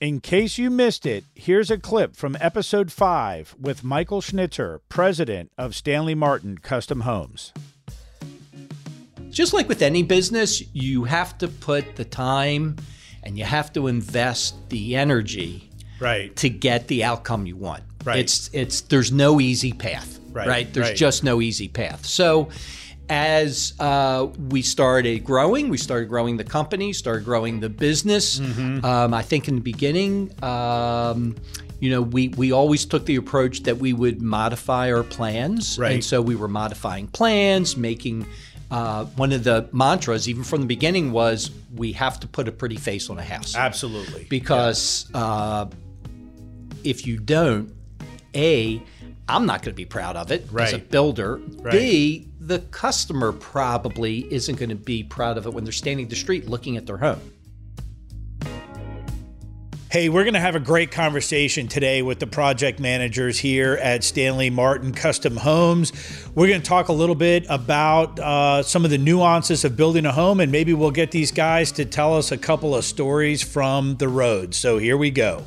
In case you missed it, here's a clip from episode 5 with Michael Schnitzer, president of Stanley Martin Custom Homes. Just like with any business, you have to put the time and you have to invest the energy Right. to get the outcome you want. Right. It's it's there's no easy path. Right, There's right. just no easy path. So as uh, we started growing, we started growing the company, started growing the business. Mm-hmm. Um, I think in the beginning, um, you know, we we always took the approach that we would modify our plans, Right. and so we were modifying plans, making. Uh, one of the mantras, even from the beginning, was we have to put a pretty face on a house Absolutely. because uh, if you don't, a, I'm not going to be proud of it as a Right. builder. B, the customer probably isn't going to be proud of it when they're standing the street looking at their home. Hey, we're going to have a great conversation today with the project managers here at Stanley Martin Custom Homes. We're going to talk a little bit about uh, some of the nuances of building a home, and maybe we'll get these guys to tell us a couple of stories from the road. So here we go.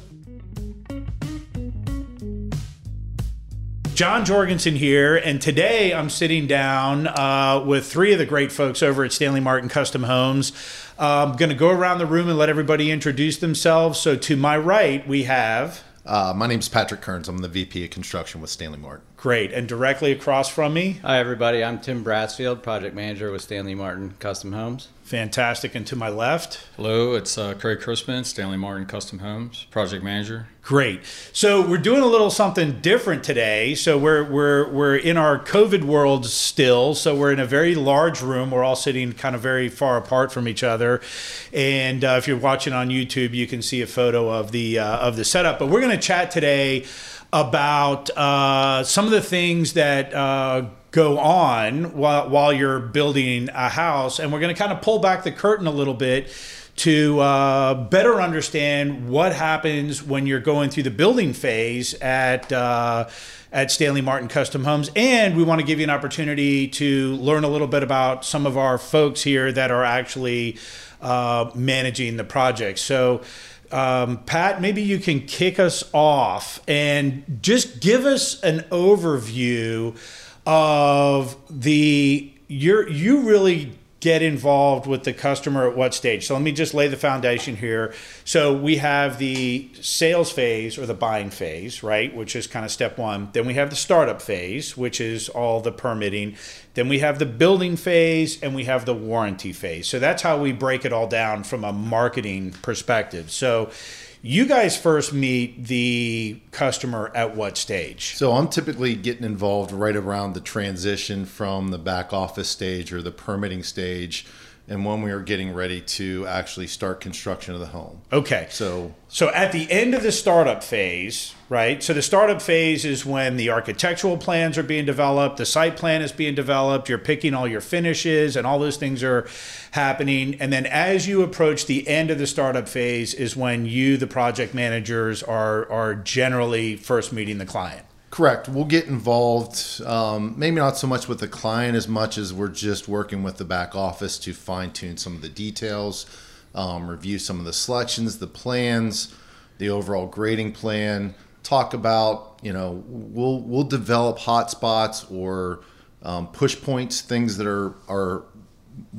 John Jorgensen here, and today I'm sitting down uh, with three of the great folks over at Stanley Martin Custom Homes. I'm going to go around the room and let everybody introduce themselves. So to my right, we have Uh, my name's Patrick Kearns. I'm the VP of Construction with Stanley Martin. Great, and directly across from me, Hi, everybody. I'm Tim Brassfield, project manager with Stanley Martin Custom Homes. fantastic, and to my left, Hello, it's uh, Craig Crispin, Stanley Martin Custom Homes, project manager. Great. So we're doing a little something different today. So we're we're we're in our COVID world still. So we're in a very large room. We're all sitting kind of very far apart from each other. And uh, if you're watching on YouTube, you can see a photo of the uh, of the setup. But we're going to chat today about uh, some of the things that. Uh, go on while, while you're building a house and we're going to kind of pull back the curtain a little bit to uh, better understand what happens when you're going through the building phase at uh, at Stanley Martin Custom Homes, and we want to give you an opportunity to learn a little bit about some of our folks here that are actually uh, managing the project. So. Um, Pat, maybe you can kick us off and just give us an overview of the you're you really get involved with the customer at what stage. So let me just lay the foundation here. So we have the sales phase or the buying phase right which is kind of step one. Then we have the startup phase which is all the permitting. Then we have the building phase and we have the warranty phase. So that's how we break it all down from a marketing perspective. So you guys first meet the customer at what stage? So I'm typically getting involved right around the transition from the back office stage or the permitting stage and when we are getting ready to actually start construction of the home. okay So So at the end of the startup phase, right? So the startup phase is when the architectural plans are being developed, the site plan is being developed, you're picking all your finishes and all those things are happening. And then as you approach the end of the startup phase is when you the project managers are are generally first meeting the client. Correct. We'll get involved, um, maybe not so much with the client as much as we're just working with the back office to fine tune some of the details, um, review some of the selections, the plans, the overall grading plan. Talk about, you know, we'll we'll develop hotspots or um, push points, things that are are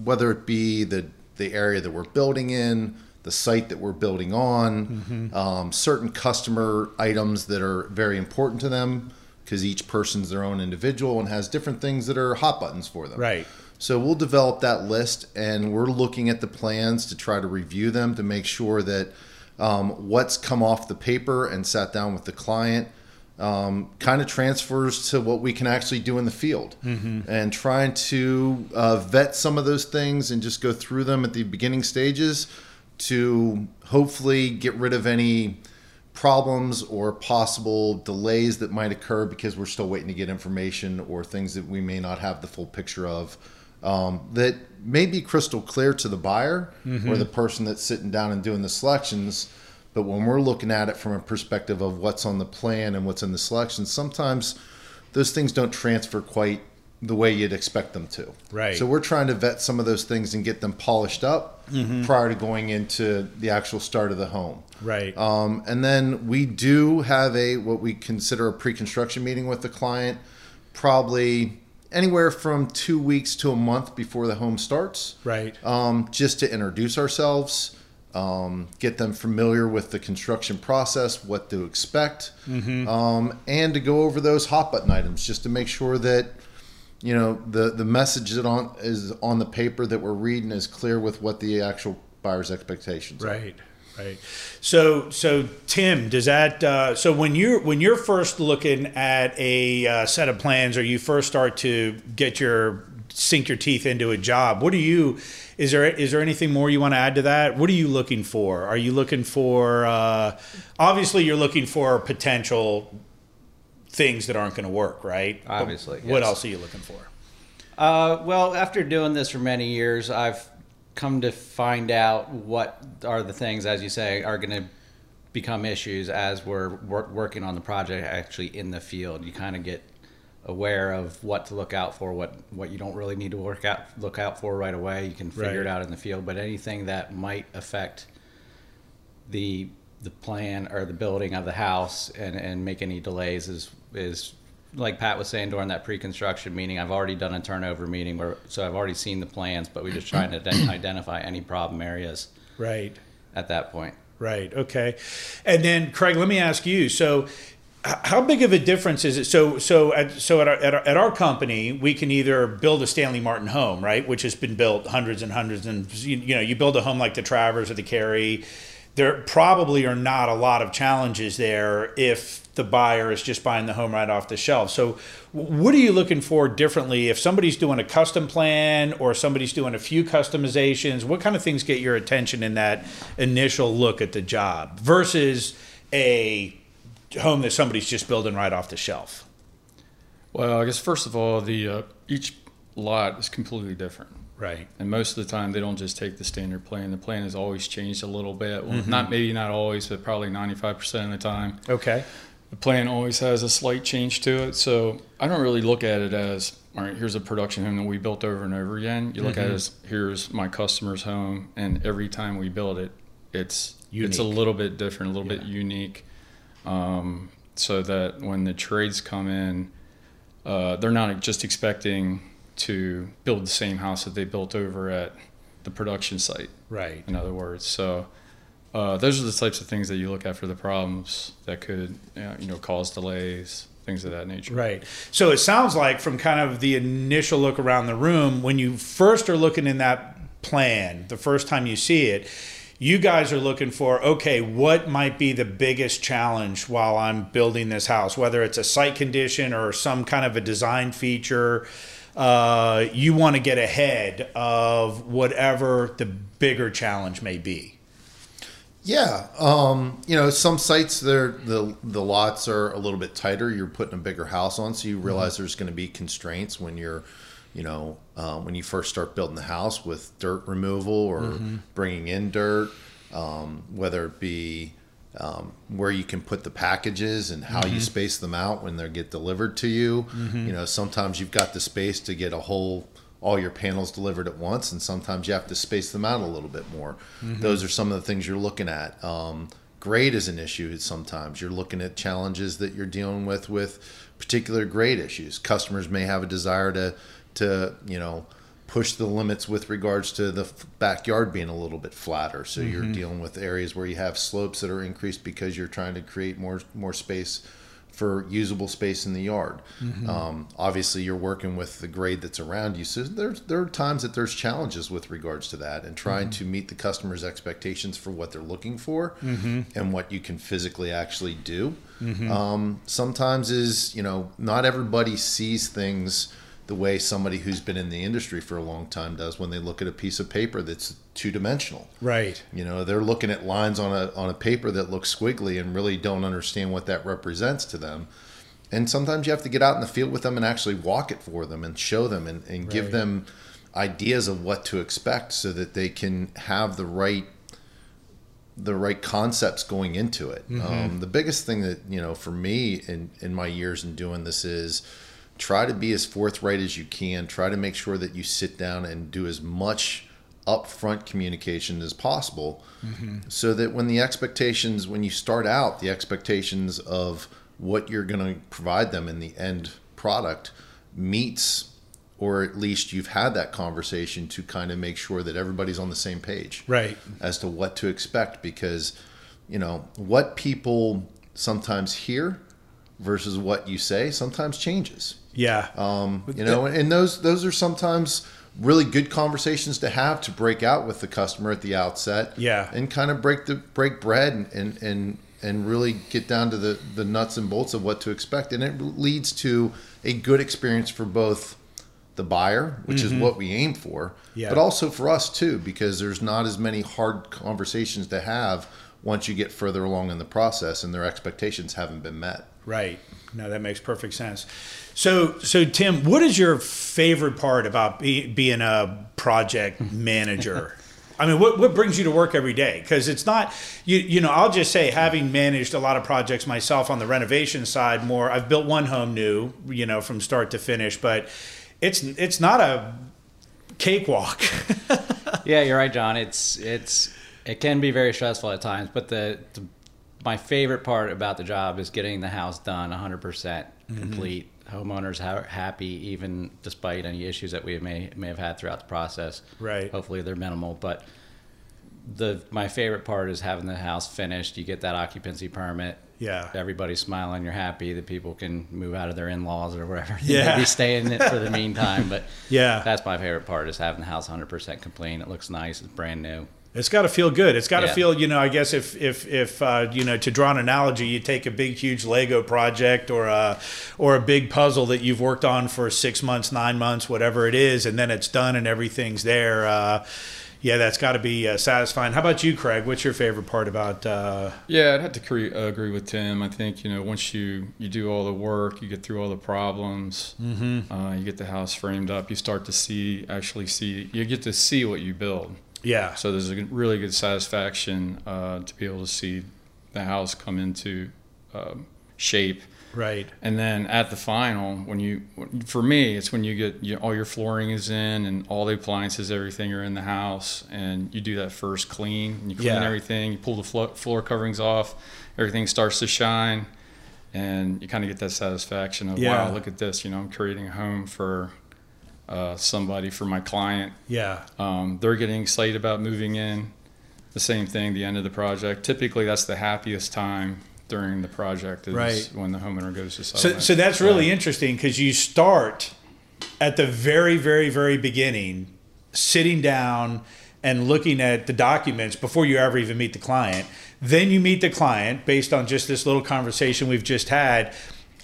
whether it be the the area that we're building in, the site that we're building on, um, certain customer items that are very important to them, because each person's their own individual and has different things that are hot buttons for them. Right. So we'll develop that list, and we're looking at the plans to try to review them to make sure that um, what's come off the paper and sat down with the client um, kind of transfers to what we can actually do in the field and trying to uh, vet some of those things and just go through them at the beginning stages to hopefully get rid of any problems or possible delays that might occur because we're still waiting to get information or things that we may not have the full picture of um, that may be crystal clear to the buyer or the person that's sitting down and doing the selections. But when we're looking at it from a perspective of what's on the plan and what's in the selections, sometimes those things don't transfer quite the way you'd expect them to. Right. So we're trying to vet some of those things and get them polished up prior to going into the actual start of the home. Right. Um, and then we do have a what we consider a pre-construction meeting with the client, probably anywhere from two weeks to a month before the home starts. Right. Um, just to introduce ourselves, um, get them familiar with the construction process, what to expect, um, and to go over those hot button items, just to make sure that you know the the message that on is on the paper that we're reading is clear with what the actual buyer's expectations are. Right, right. So, so Tim, does that? Uh, so when you're when you're first looking at a uh, set of plans, or you first start to get your sink your teeth into a job, what do you? Is there is there anything more you want to add to that? What are you looking for? Are you looking for? Uh, obviously, you're looking for potential things that aren't going to work, right? Obviously, What else are you looking for? Uh, well, after doing this for many years, I've come to find out what are the things, as you say, are going to become issues as we're wor- working on the project actually in the field. You kind of get aware of what to look out for, what what you don't really need to work out look out for right away. You can figure Right. it out in the field, but anything that might affect the the plan or the building of the house and, and make any delays is is like Pat was saying during that pre-construction meeting. I've already done a turnover meeting where so I've already seen the plans, but we're just trying to ident- identify any problem areas Right. at that point. Right. Okay. And then, Craig, let me ask you. So, how big of a difference is it? So, so at so at our, at our, at our company, we can either build a Stanley Martin home, right, which has been built hundreds and hundreds, and you, you know, you build a home like the Travers or the Carey. There probably are not a lot of challenges there if the buyer is just buying the home right off the shelf. So, what are you looking for differently if somebody's doing a custom plan or somebody's doing a few customizations? What kind of things get your attention in that initial look at the job versus a home that somebody's just building right off the shelf? Well, I guess first of all, the uh, each lot is completely different, Right. and most of the time they don't just take the standard plan. The plan has always changed a little bit. Well, Mm-hmm. not maybe not always, but probably ninety five percent of the time. Okay. The plan always has a slight change to it, so I don't really look at it as all right. Here's a production home that we built over and over again. You look Mm-hmm. at it as here's my customer's home, and every time we build it, it's it's a little bit different, a little bit unique, um, so that when the trades come in, uh, they're not just expecting to build the same house that they built over at the production site Right. in other words. So uh, those are the types of things that you look at for the problems that could, uh, you know, cause delays, things of that nature. Right. So it sounds like from kind of the initial look around the room, when you first are looking in that plan, the first time you see it, you guys are looking for okay, what might be the biggest challenge while I'm building this house, whether it's a site condition or some kind of a design feature. Uh, you want to get ahead of whatever the bigger challenge may be. Yeah, um, you know, some sites there the the lots are a little bit tighter. You're putting a bigger house on, so you realize there's going to be constraints when you're, you know, uh, when you first start building the house with dirt removal or bringing in dirt, um, whether it be um, where you can put the packages and how you space them out when they get delivered to you. You know, sometimes you've got the space to get a whole all your panels delivered at once, and sometimes you have to space them out a little bit more. Those are some of the things you're looking at. Um, grade is an issue. Sometimes you're looking at challenges that you're dealing with with particular grade issues. Customers may have a desire to to you know push the limits with regards to the f- backyard being a little bit flatter. So you're mm-hmm. dealing with areas where you have slopes that are increased because you're trying to create more more space for usable space in the yard. Mm-hmm. Um, obviously, you're working with the grade that's around you, so there's there are times that there's challenges with regards to that, and trying mm-hmm. to meet the customer's expectations for what they're looking for and what you can physically actually do. Um, sometimes is you know not everybody sees things the way somebody who's been in the industry for a long time does when they look at a piece of paper that's two dimensional. Right. You know, they're looking at lines on a on a paper that looks squiggly and really don't understand what that represents to them. And sometimes you have to get out in the field with them and actually walk it for them and show them and, and give them ideas of what to expect so that they can have the right the right concepts going into it. Um, the biggest thing that you know for me in in my years in doing this is try to be as forthright as you can. Try to make sure that you sit down and do as much upfront communication as possible mm-hmm. so that when the expectations when you start out the expectations of what you're going to provide them in the end product meets or at least you've had that conversation to kind of make sure that everybody's on the same page Right. as to what to expect because you know what people sometimes hear versus what you say sometimes changes Yeah. um, you know and those those are sometimes really good conversations to have to break out with the customer at the outset Yeah. and kind of break the break bread and and and, and really get down to the the nuts and bolts of what to expect and it leads to a good experience for both the buyer which is what we aim for Mm-hmm. Yeah. but also for us too because there's not as many hard conversations to have once you get further along in the process and their expectations haven't been met Right. No, that makes perfect sense. So, so Tim, what is your favorite part about be, being a project manager? I mean, what, what brings you to work every day? Because it's not, you, you know, I'll just say, having managed a lot of projects myself on the renovation side, more, I've built one home new, you know, from start to finish, but it's it's not a cakewalk. Yeah, you're right, John. It's it's it can be very stressful at times, but the, the my favorite part about the job is getting the house done 100% Mm-hmm. complete. Homeowners ha- happy, even despite any issues that we may may have had throughout the process. Right. Hopefully they're minimal, but the my favorite part is having the house finished. You get that occupancy permit. Yeah. Everybody's smiling. You're happy that people can move out of their in-laws or wherever. They Yeah. may be staying it for the meantime, but Yeah. that's my favorite part is having the house 100% complete. It looks nice. It's brand new. It's got to feel good. It's got to Yeah. feel, you know. I guess if if if uh, you know, to draw an analogy, you take a big, huge Lego project or a or a big puzzle that you've worked on for six months, nine months, whatever it is, and then it's done and everything's there. Uh, yeah, that's got to be uh, satisfying. How about you, Craig? What's your favorite part about? Uh, Yeah, I'd have to cre- uh, agree with Tim. I think you know once you you do all the work, you get through all the problems, mm-hmm. uh, you get the house framed up, you start to see actually see you get to see what you build. Yeah, So there's a really good satisfaction uh, to be able to see the house come into um, shape. right. And then at the final, when you, for me, it's when you get you, all your flooring is in and all the appliances, everything are in the house, and you do that first clean. And you clean Yeah. everything, you pull the flo- floor coverings off, everything starts to shine, and you kind of get that satisfaction of Yeah. wow, look at this. You know, I'm creating a home for uh, somebody for my client. Yeah, Um, they're getting excited about moving in. The same thing, the end of the project. Typically, that's the happiest time during the project is Right. when the homeowner goes to So, settlement. so that's really interesting because you start at the very, very, very beginning, sitting down and looking at the documents before you ever even meet the client. Then you meet the client based on just this little conversation we've just had.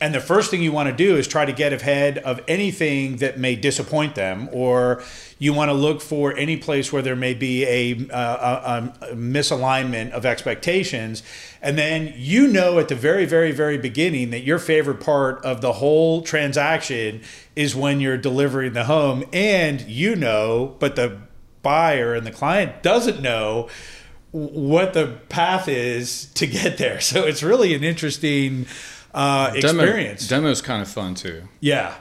And the first thing you want to do is try to get ahead of anything that may disappoint them, or you want to look for any place where there may be a, a, a misalignment of expectations. And then you know at the very, very, very beginning that your favorite part of the whole transaction is when you're delivering the home, and you know, but the buyer and the client doesn't know what the path is to get there. So it's really an interesting uh, Demo- experience. Demo's kind of fun too, yeah.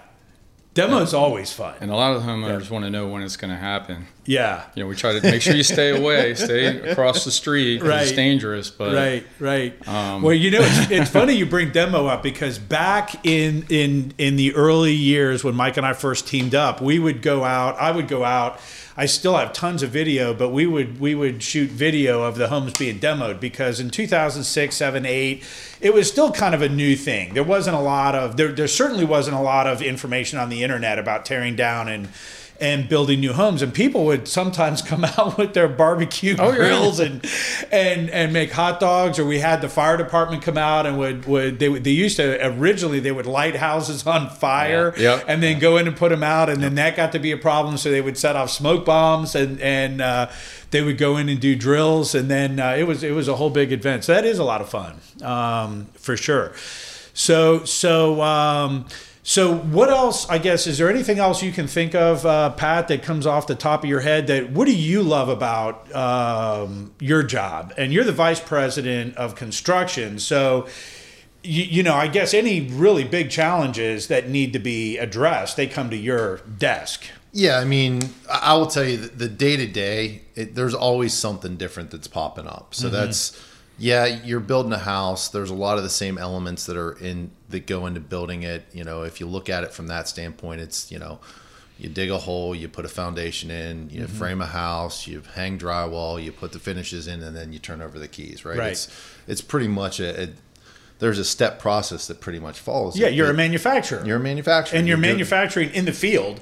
Demo's always fun. and a lot of the homeowners want to know when it's going to happen. Yeah. You know, we try to make sure you stay away, stay across the street. 'cause It's dangerous, but Right, right. Um, well, you know, it's, it's funny you bring demo up because back in in in the early years when Mike and I first teamed up, we would go out. I would go out. I still have tons of video, but we would we would shoot video of the homes being demoed because in 2006, 7, 8, it was still kind of a new thing. There wasn't a lot of there. There certainly wasn't a lot of information on the internet about tearing down and and building new homes. And people would sometimes come out with their barbecue Oh, yeah. grills and and and make hot dogs. Or we had the fire department come out and would would they would they used to originally they would light houses on fire Yeah. Yep. and then go in and put them out. And then that got to be a problem. So they would set off smoke bombs and and uh, they would go in and do drills. And then uh, it was it was a whole big event. So that is a lot of fun um, for sure. So so um, so what else? I guess is there anything else you can think of, uh, Pat, that comes off the top of your head? That what do you love about um, your job? And you're the vice president of construction, so you, you know, I guess any really big challenges that need to be addressed, they come to your desk. Yeah, I mean, I will tell you the day to day, there's always something different that's popping up. So that's, yeah, you're building a house. There's a lot of the same elements that are in that go into building it. You know, if you look at it from that standpoint, it's you know, you dig a hole, you put a foundation in, you mm-hmm. frame a house, you hang drywall, you put the finishes in, and then you turn over the keys. Right? Right. It's it's pretty much a, a there's a step process that pretty much follows. Yeah, it. you're a manufacturer. You're a manufacturer, and you're doing- manufacturing in the field.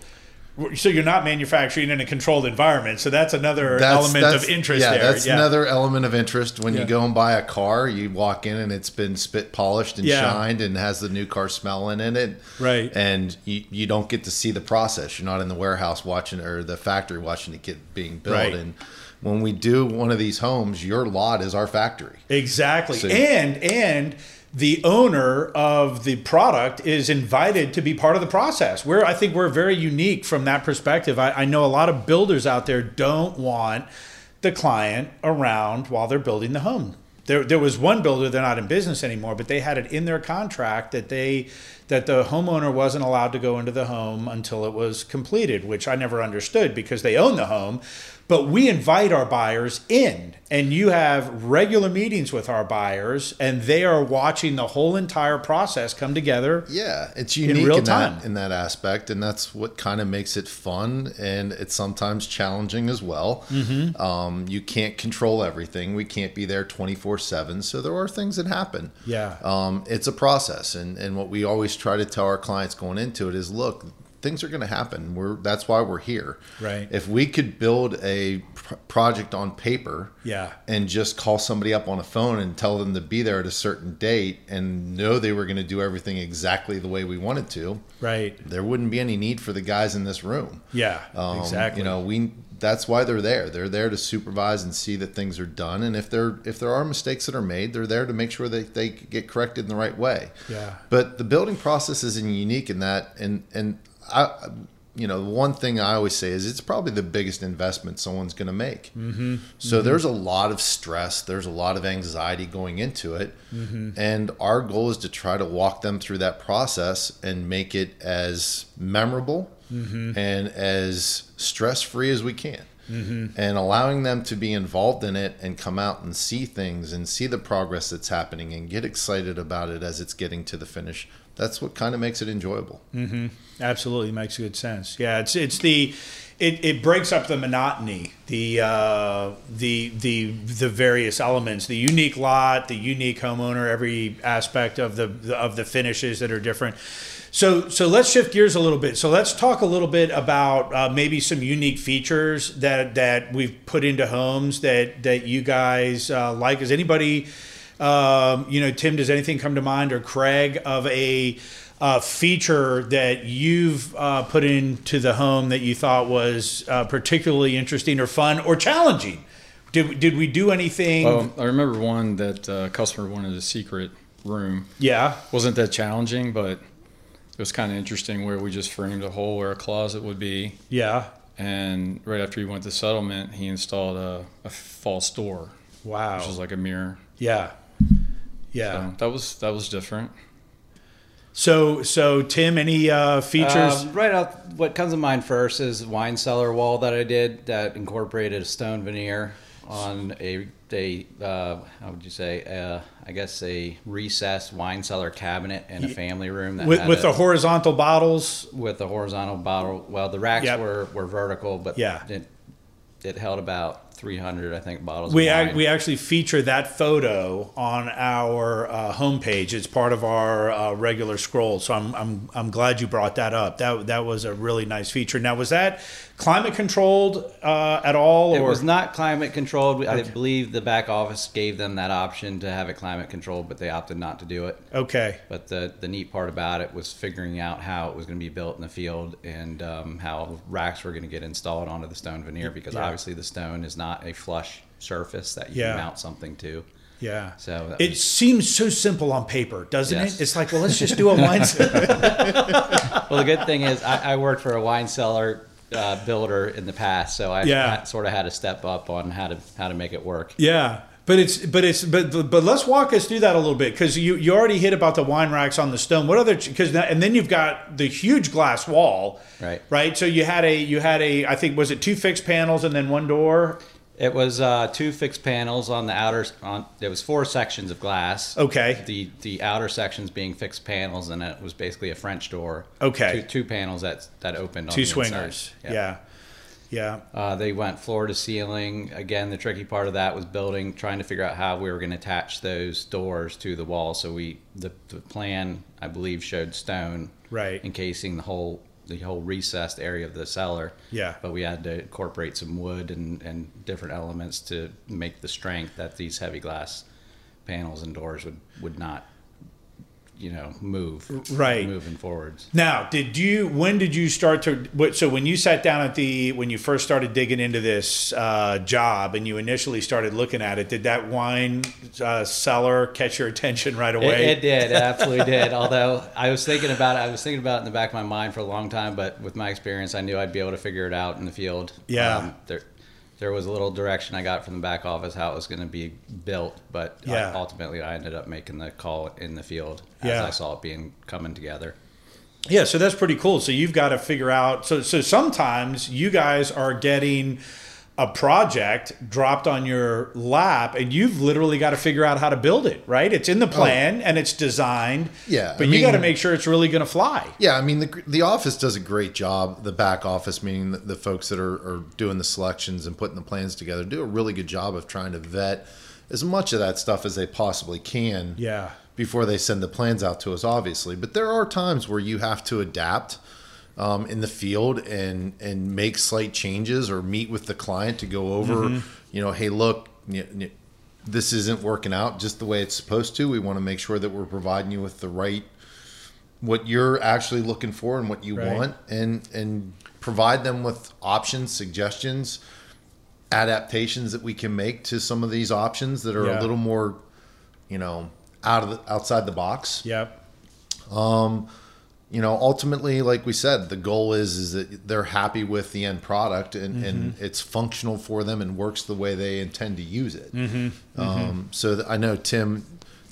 So you're not manufacturing in a controlled environment. So that's another That's- element that's- of interest yeah, there. that's another element of interest. When Yeah. you go and buy a car, you walk in and it's been spit polished and Yeah. shined and has the new car smelling in it. Right. And you, you don't get to see the process. You're not in the warehouse watching or the factory watching it get being built. Right. And when we do one of these homes, your lot is our factory. Exactly. So- and and the owner of the product is invited to be part of the process. We're I think we're very unique from that perspective. I, I know a lot of builders out there don't want the client around while they're building the home. There, there was one builder, they're not in business anymore, but they had it in their contract that they that the homeowner wasn't allowed to go into the home until it was completed, which I never understood because they own the home. But we invite our buyers in, and you have regular meetings with our buyers, and they are watching the whole entire process come together. Yeah, it's unique in, real that time. in that aspect, and that's what kind of makes it fun, and it's sometimes challenging as well. Mm-hmm. Um, you can't control everything; we can't be there twenty four seven. So there are things that happen. Yeah. um, it's a process, and and what we always try to tell our clients going into it is, look, things are going to happen. We're that's why we're here. Right. If we could build a pr- project on paper, Yeah. and just call somebody up on a phone and tell them to be there at a certain date and know they were going to do everything exactly the way we wanted to, Right. there wouldn't be any need for the guys in this room. Yeah. Um, exactly. You know, we that's why they're there. They're there to supervise and see that things are done. And if there if there are mistakes that are made, they're there to make sure that they get corrected in the right way. Yeah. But the building process is unique in that, and and I, you know, one thing I always say is it's probably the biggest investment someone's going to make. Mm-hmm. So mm-hmm. there's a lot of stress, there's a lot of anxiety going into it, mm-hmm. and our goal is to try to walk them through that process and make it as memorable mm-hmm. and as stress free as we can. And allowing them to be involved in it and come out and see things and see the progress that's happening and get excited about it as it's getting to the finish. That's what kind of makes it enjoyable. Absolutely makes good sense. Yeah, it's it's the it, it breaks up the monotony, the uh, the the the various elements, the unique lot, the unique homeowner, every aspect of the of the finishes that are different. So so let's shift gears a little bit. So let's talk a little bit about uh, maybe some unique features that that we've put into homes that that you guys uh, like. Is anybody um, you know, Tim, does anything come to mind or Craig of a uh, feature that you've uh, put into the home that you thought was uh, particularly interesting or fun or challenging? Did, did we do anything? Well, I remember one that uh, customer wanted a secret room. yeah. wasn't that challenging, but it was kind of interesting where we just framed a hole where a closet would be. Yeah. And right after he went to settlement, he installed a, a false door, Wow. which was like a mirror. yeah. Yeah. So that was that was different. So, so Tim, any uh, features? Um, right out, what comes to mind first is wine cellar wall that I did that incorporated a stone veneer on a a uh, how would you say uh, I guess a recessed wine cellar cabinet in a family room that with with a, the horizontal bottles? with the horizontal bottle. Well, the racks Yep. were, were vertical, but Yeah. it, it held about 300, I think, bottles. We, of ac- wine. we actually feature that photo on our uh, homepage. It's part of our uh, regular scroll. So I'm, I'm, I'm glad you brought that up. That, that was a really nice feature. Now, was that climate controlled uh, at all? It or? was not climate controlled. I believe the back office gave them that option to have it climate controlled, but they opted not to do it. Okay. But the, the neat part about it was figuring out how it was going to be built in the field and um, how racks were going to get installed onto the stone veneer because Yeah. obviously the stone is not a flush surface that you Yeah. can mount something to. Yeah. So it was- seems so simple on paper, doesn't Yes. it? It's like, well, let's just do a wine. Cellar. well, the good thing is I, I worked for a wine cellar uh, builder in the past, so I, Yeah. sort of had to step up on how to how to make it work. Yeah. But it's but it's but but let's walk us through that a little bit because you you already hit about the wine racks on the stone. What other because and then you've got the huge glass wall, Right. Right. So you had a you had a I think was it two fixed panels and then one door. It was uh, two fixed panels on the outer. On there was four sections of glass. Okay. The the outer sections being fixed panels, and it was basically a French door. Okay. Two, two panels that that opened. on Two inside. swingers. Yeah. Yeah. Uh, they went floor to ceiling. Again, the tricky part of that was building, trying to figure out how we were going to attach those doors to the wall. So we, the, the plan, I believe, showed stone, Right. encasing the whole the whole recessed area of the cellar. Yeah. But we had to incorporate some wood and, and different elements to make the strength that these heavy glass panels and doors would would not, you know, move. Right. Moving forwards. Now, did you? When did you start to? What, so when you sat down at the when you first started digging into this uh, job and you initially started looking at it, did that wine uh, cellar catch your attention right away? It, it did, it absolutely did. Although I was thinking about it, I was thinking about it in the back of my mind for a long time. But with my experience, I knew I'd be able to figure it out in the field. Yeah. Um, there, there was a little direction I got from the back office how it was going to be built, but I- ultimately I ended up making the call in the field as Yeah. I saw it being coming together. Yeah, so that's pretty cool. So you've got to figure out. So so sometimes you guys are getting a project dropped on your lap, and you've literally got to figure out how to build it. Right? It's in the oh. plan and it's designed. Yeah, but I you got to make sure it's really going to fly. Yeah, I mean the the office does a great job. The back office, meaning the, the folks that are, are doing the selections and putting the plans together, do a really good job of trying to vet as much of that stuff as they possibly can. Yeah. Before they send the plans out to us, obviously, but there are times where you have to adapt um, in the field and and make slight changes or meet with the client to go over. You know, hey, look. this isn't working out just the way it's supposed to. We want to make sure that we're providing you with the right what you're actually looking for and what you Right. want and and provide them with options suggestions adaptations that we can make to some of these options that are Yeah. a little more you know out of the, outside the box Yep. You know ultimately like we said the goal is is that they're happy with the end product and, and mm-hmm. it's functional for them and works the way they intend to use it. Mm-hmm. Mm-hmm. Um, so th- i know tim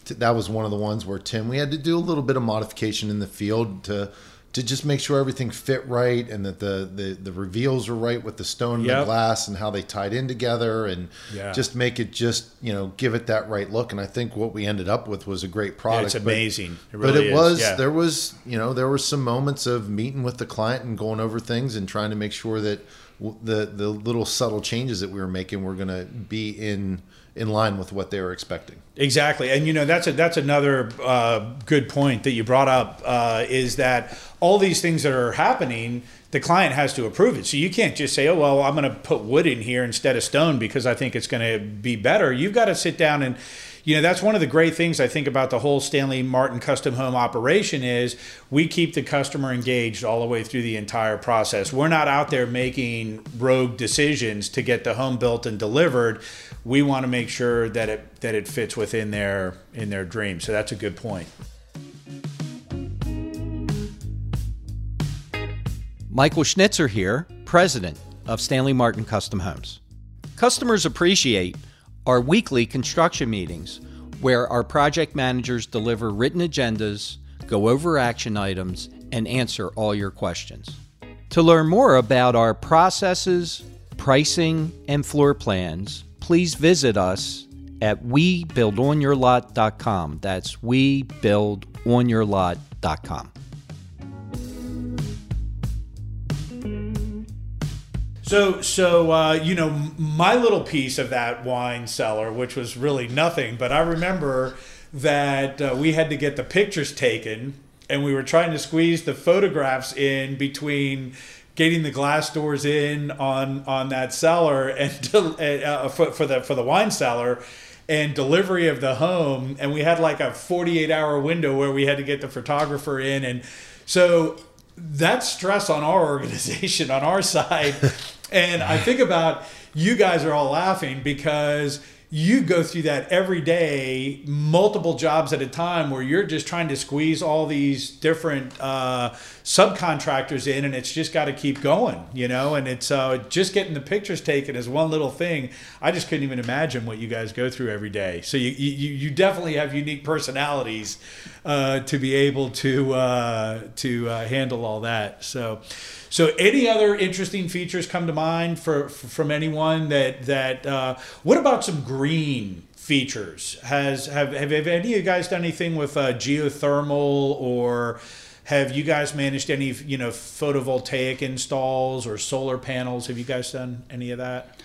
t- that was one of the ones where tim we had to do a little bit of modification in the field to to just make sure everything fit right and that the the, the reveals were right with the stone and Yep. the glass and how they tied in together and Yeah. just make it just you know give it that right look and i think what we ended up with was a great product it's but- amazing. It but really it is, was yeah. there was you know there were some moments of meeting with the client and going over things and trying to make sure that the the little subtle changes that we were making were going to be in in line with what they were expecting. Exactly, and you know that's a, that's another uh, good point that you brought up uh, is that all these things that are happening, the client has to approve it. So you can't just say, "Oh well, I'm going to put wood in here instead of stone because I think it's going to be better." You've got to sit down and, you know, that's one of the great things I think about the whole Stanley Martin custom home operation is we keep the customer engaged all the way through the entire process. We're not out there making rogue decisions to get the home built and delivered we want to make sure that it that it fits within their in their dream. So that's a good point. Michael Schnitzer here, president of Stanley Martin Custom Homes. Customers appreciate our weekly construction meetings where our project managers deliver written agendas, go over action items, and answer all your questions. To learn more about our processes, pricing, and floor plans, please visit us at webuildonyourlot.com. That's webuildonyourlot.com. So so uh, you know my little piece of that wine cellar, which was really nothing, but I remember that uh, we had to get the pictures taken, and we were trying to squeeze the photographs in between getting the glass doors in on on that cellar and uh, for, for the for the wine cellar and delivery of the home. And we had like a 48 hour window where we had to get the photographer in. And so that stress on our organization on our side and i think about you guys are all laughing because you go through that every day, multiple jobs at a time, where you're just trying to squeeze all these different uh, subcontractors in, and it's just got to keep going, you know. And it's uh, just getting the pictures taken is one little thing. I just couldn't even imagine what you guys go through every day. So you you, you definitely have unique personalities uh, to be able to uh, to uh, handle all that. So. So, any other interesting features come to mind for, for from anyone that that? Uh, what about some green features? Has have, have have any of you guys done anything with uh, geothermal or? Have you guys managed any, you know, photovoltaic installs or solar panels? Have you guys done any of that?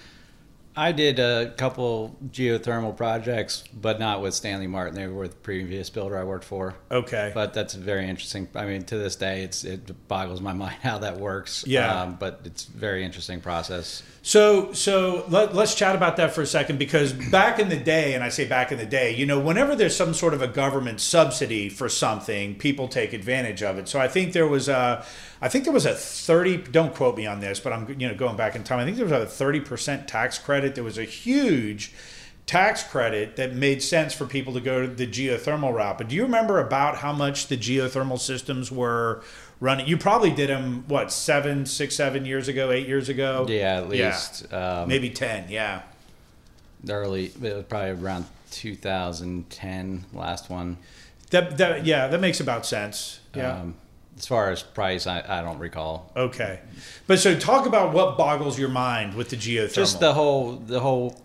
I did a couple geothermal projects, but not with Stanley Martin. They were the previous builder I worked for. Okay. But that's very interesting. I mean, to this day, it's it boggles my mind how that works. Yeah. Um, but it's a very interesting process. So, so let, us chat about that for a second because back in the day, and I say back in the day, you know, whenever there's some sort of a government subsidy for something, people take advantage of it. So I think there was a, I think there was a 30, don't quote me on this, but I'm, you know, going back in time. I think there was a 30% tax credit. There was a huge tax credit that made sense for people to go to the geothermal route. But do you remember about how much the geothermal systems were running. You probably did them what seven, six, seven years ago, eight years ago. Yeah, at least yeah. Um, maybe ten. Yeah, early. It was probably around 2010. Last one. That, that yeah, that makes about sense. Yeah. Um, as far as price, I, I don't recall. Okay, but so talk about what boggles your mind with the geothermal. Just the whole the whole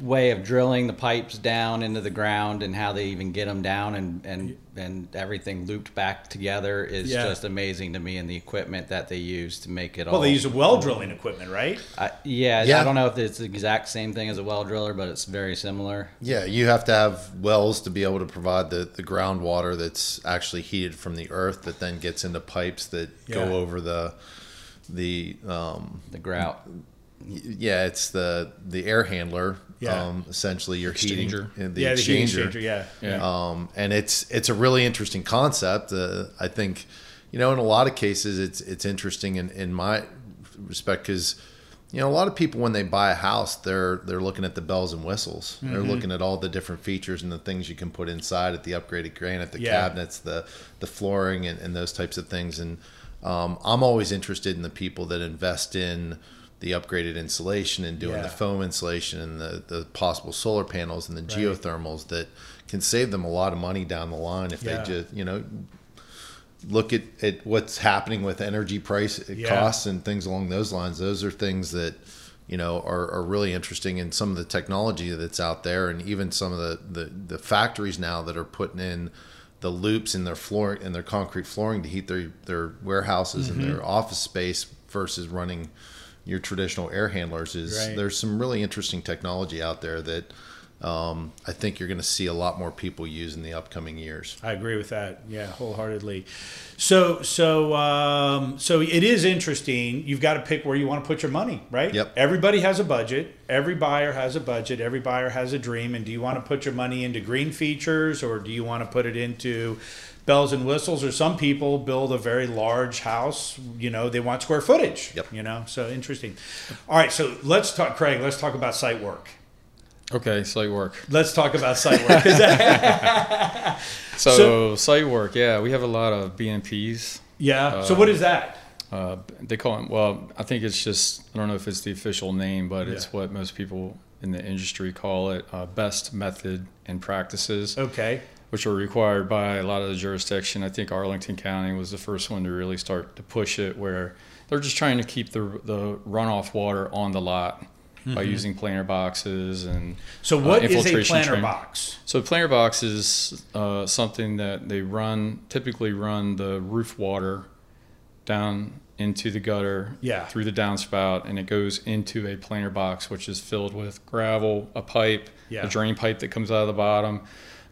way of drilling the pipes down into the ground and how they even get them down and and and everything looped back together is yeah. just amazing to me and the equipment that they use to make it well, all. Well, they use a well drilling equipment, right? I, yeah, yeah, I don't know if it's the exact same thing as a well driller, but it's very similar. Yeah, you have to have wells to be able to provide the, the groundwater that's actually heated from the earth that then gets into pipes that yeah. go over the the um, the grout yeah, it's the the air handler. Yeah. Um, essentially, your exchanger. heating the yeah, exchanger. The exchanger. Yeah. yeah. Um, and it's it's a really interesting concept. Uh, I think, you know, in a lot of cases, it's it's interesting in in my respect because. You know, a lot of people when they buy a house, they're they're looking at the bells and whistles. Mm-hmm. They're looking at all the different features and the things you can put inside at the upgraded granite, the yeah. cabinets, the the flooring, and, and those types of things. And um, I'm always interested in the people that invest in the upgraded insulation and doing yeah. the foam insulation and the, the possible solar panels and the right. geothermals that can save them a lot of money down the line if yeah. they just you know look at, at what's happening with energy price yeah. costs and things along those lines those are things that you know are, are really interesting in some of the technology that's out there and even some of the, the, the factories now that are putting in the loops in their floor in their concrete flooring to heat their their warehouses mm-hmm. and their office space versus running your traditional air handlers is right. there's some really interesting technology out there that um, I think you're going to see a lot more people use in the upcoming years. I agree with that. Yeah, wholeheartedly. So, so, um, so it is interesting. You've got to pick where you want to put your money, right? Yep. Everybody has a budget. Every buyer has a budget. Every buyer has a dream. And do you want to put your money into green features, or do you want to put it into bells and whistles, or some people build a very large house. You know, they want square footage. Yep. You know, so interesting. All right, so let's talk, Craig. Let's talk about site work. Okay, site work. Let's talk about site work. so, so, site work, yeah, we have a lot of BMPs. Yeah. Uh, so what is that? Uh, they call it. Well, I think it's just. I don't know if it's the official name, but yeah. it's what most people in the industry call it. Uh, best method and practices. Okay which are required by a lot of the jurisdiction. I think Arlington County was the first one to really start to push it, where they're just trying to keep the the runoff water on the lot mm-hmm. by using planter boxes and so what uh, is a planter box? So planter box is uh, something that they run typically run the roof water down into the gutter yeah. through the downspout and it goes into a planter box which is filled with gravel a pipe yeah. a drain pipe that comes out of the bottom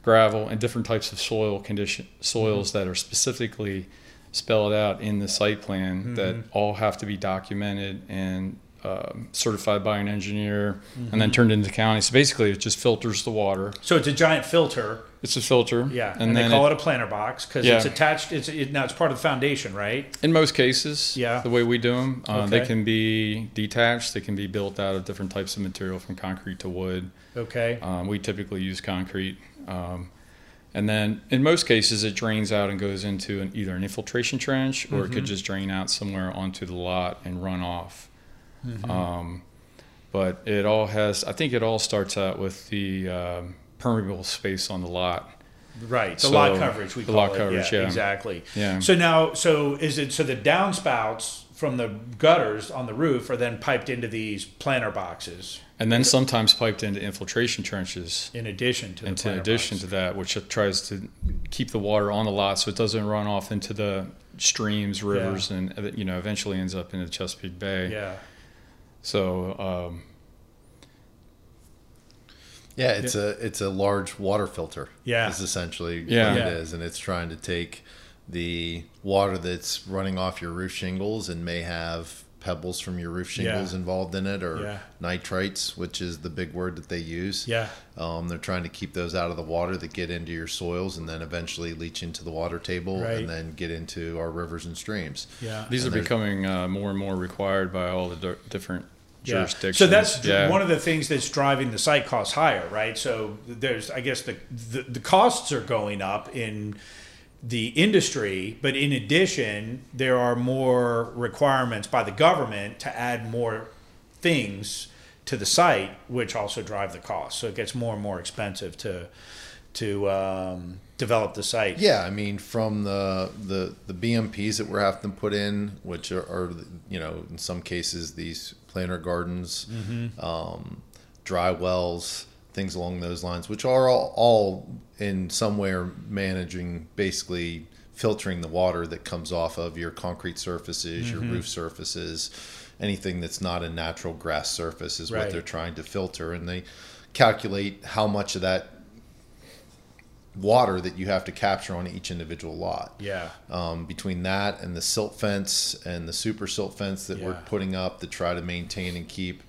gravel, and different types of soil condition soils mm-hmm. that are specifically spelled out in the site plan mm-hmm. that all have to be documented and um certified by an engineer, and then turned into county. So basically, it just filters the water. So it's a giant filter. It's a filter. Yeah, and, and, they call it- it, a planter box because Yeah. it's attached. It's it, now it's part of the foundation, right? in most cases, Yeah. the way we do them, uh, they can be detached. They can be built out of different types of material, from concrete to wood. Okay. Um, we typically use concrete. Um, and then in most cases, it drains out and goes into an, either an infiltration trench or it could just drain out somewhere onto the lot and run off. Um, but it all has, I think it all starts out with the um, permeable space on the lot. Right, the So, lot coverage we the call lot it. coverage, yeah, yeah. exactly. Yeah. So now, so is it so the downspouts from the gutters on the roof are then piped into these planter boxes And then sometimes piped into infiltration trenches. in addition to the in addition box. to that, which tries to keep the water on the lot so it doesn't run off into the streams, rivers, and uh, you know eventually ends up in the Chesapeake Bay. yeah, So um, Yeah, it's a it's a large water filter. Yeah. is essentially Yeah. what Yeah. it is, and it's trying to take the water that's running off your roof shingles and may have pebbles from your roof shingles Yeah. involved in it, or Yeah. nitrites, which is the big word that they use. yeah, Um, they're trying to keep those out of the water that get into your soils and then eventually leach into the water table Right. and then get into our rivers and streams. yeah. these are And there's- becoming uh, more and more required by all the di- different Yeah. jurisdictions. So that's yeah. one of the things that's driving the site costs higher, right? So there's, I guess, the, the the costs are going up in the industry, but in addition, there are more requirements by the government to add more things to the site, which also drive the cost. So it gets more and more expensive to to um, develop the site. Yeah, I mean, from the the the BMPs that we're having to put in, which are, are you know in some cases these planter gardens, um, dry wells, things along those lines, which are all, all in some way are managing basically filtering the water that comes off of your concrete surfaces, your roof surfaces, anything that's not a natural grass surface is Right. what they're trying to filter, and they calculate how much of that water that you have to capture on each individual lot. Yeah. Um, between that and the silt fence and the super silt fence that we're putting up to try to maintain and keep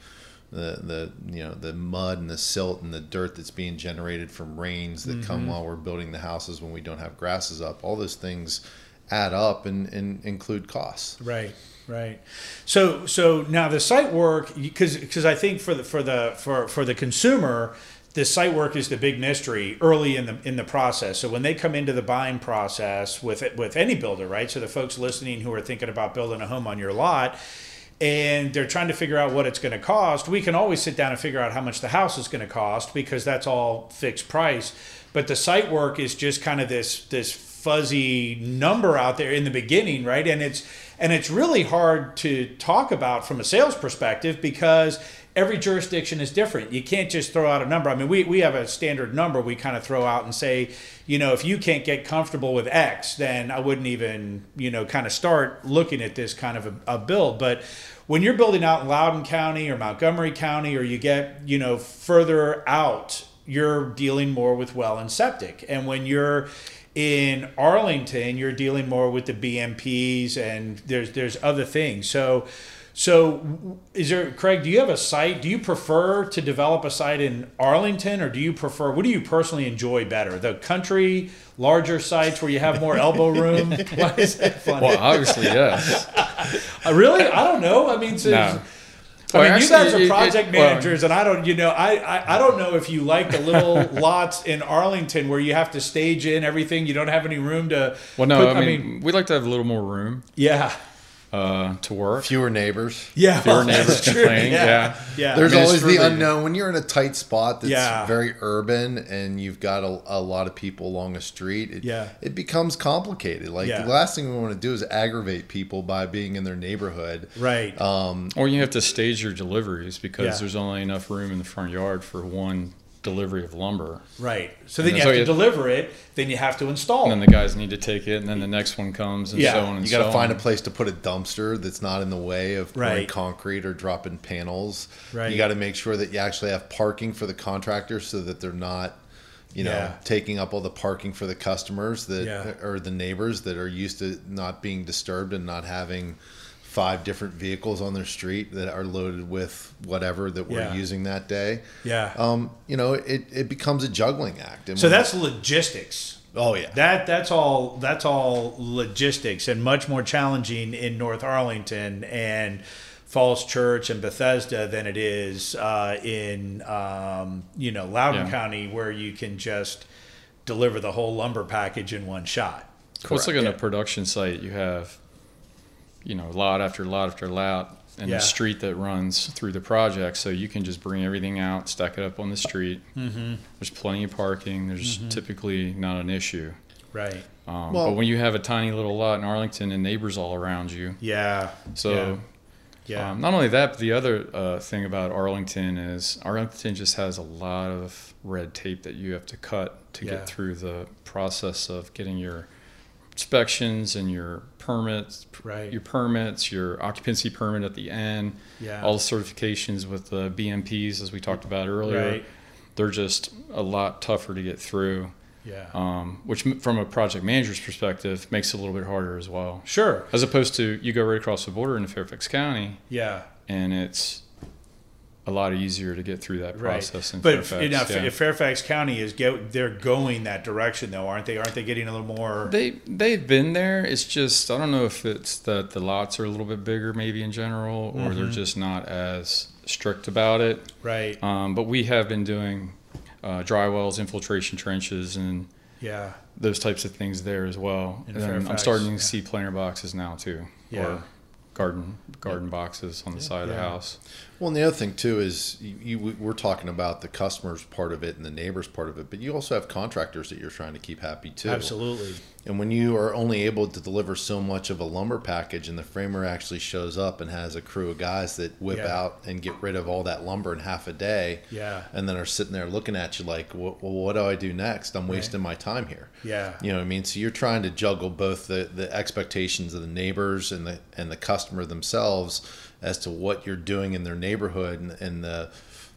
the, the you know the mud and the silt and the dirt that's being generated from rains that Mm-hmm. come while we're building the houses when we don't have grasses up all those things add up and, and include costs Right, right. So so now the site work because because I think for the for the for for the consumer the site work is the big mystery early in the in the process. So when they come into the buying process with it, with any builder, right? So the folks listening who are thinking about building a home on your lot and they're trying to figure out what it's going to cost, we can always sit down and figure out how much the house is going to cost because that's all fixed price. But the site work is just kind of this this fuzzy number out there in the beginning, right? And it's and it's really hard to talk about from a sales perspective because every jurisdiction is different. You can't just throw out a number. I mean, we, we have a standard number we kind of throw out and say, you know, if you can't get comfortable with X, then I wouldn't even, you know, kind of start looking at this kind of a, a build. But when you're building out in Loudoun County or Montgomery County, or you get, you know, further out, you're dealing more with well and septic. And when you're in Arlington, you're dealing more with the BMPs and there's there's other things. So so is there Craig, do you have a site? Do you prefer to develop a site in Arlington or do you prefer what do you personally enjoy better? The country, larger sites where you have more elbow room? Why is that funny? well, obviously, yes. Uh, really? I don't know. I mean, so No. I Well, mean, you guys are it- it- project well- managers, and I don't, you know, I, I, I don't know if you like the little lots in Arlington where you have to stage in everything. You don't have any room to. Well, no, put- I, mean, we like to have a little more room yeah, uh, to work. fewer neighbors yeah. Fewer well, that's neighbors true. complaining, yeah. yeah. There's I mean, always the really- unknown when you're in a tight spot that's Yeah. very urban and you've got a, a lot of people along a street. It, Yeah. it becomes complicated. Like Yeah. the last thing we want to do is aggravate people by being in their neighborhood. right. Um, Or you have to stage your deliveries because Yeah. there's only enough room in the front yard for one delivery of lumber. right. So then and you so have to you- deliver it. Then you have to install. And then the guys need to take it, and then the next one comes, and Yeah. so on and you got to so find a place to put a dumpster that's not in the way of pouring Right. concrete or dropping panels. Right. You got to make sure that you actually have parking for the contractors so that they're not, you know, Yeah. taking up all the parking for the customers that Yeah. or the neighbors that are used to not being disturbed and not having five different vehicles on their street that are loaded with whatever that we're Yeah. using that day. Yeah. Um, you know, it, it becomes a juggling act. And so when- that's logistics. oh yeah, That that's all that's all logistics and much more challenging in North Arlington and Falls Church and Bethesda than it is uh, in um, you know Loudoun Yeah. County where you can just deliver the whole lumber package in one shot. Well, it's like on Yeah. a production site, you have, you know, lot after lot after lot, and Yeah. the street that runs through the project. So you can just bring everything out, stack it up on the street. Mm-hmm. There's plenty of parking. There's typically not an issue. Right. Um, Well- but when you have a tiny little lot in Arlington and neighbors all around you, Yeah. so yeah. um, not only that, but the other uh, thing about Arlington is Arlington just has a lot of red tape that you have to cut to Yeah. get through the process of getting your inspections and your permits, Right. your permits, your occupancy permit at the end, Yeah. all the certifications with the BMPs as we talked about earlier. Right. They're just a lot tougher to get through, yeah. um, which from a project manager's perspective makes it a little bit harder as well. sure. As opposed to you go right across the border into Fairfax County Yeah. and it's a lot easier to get through that Right. process in But Fairfax. if, enough, yeah. if Fairfax County is go, they're going that direction though, aren't they? Aren't they getting a little more? they they've been there. It's just I don't know if it's that the lots are a little bit bigger maybe in general, or Mm-hmm. they're just not as strict about it. right. Um, but we have been doing uh, dry wells, infiltration trenches, and Yeah. those types of things there as well. In and then I'm Fairfax, starting to yeah. see planter boxes now too, Yeah. or garden garden boxes on the side of the Yeah. house. Well, and the other thing too is you, you, we're talking about the customers part of it and the neighbors part of it, but you also have contractors that you're trying to keep happy too. Absolutely. And when you are only able to deliver so much of a lumber package, and the framer actually shows up and has a crew of guys that whip Yeah. out and get rid of all that lumber in half a day, Yeah. and then are sitting there looking at you like, well, what do I do next? I'm wasting my time here. Yeah. You know what I mean? So you're trying to juggle both the, the expectations of the neighbors and the and the customer themselves as to what you're doing in their neighborhood and, and the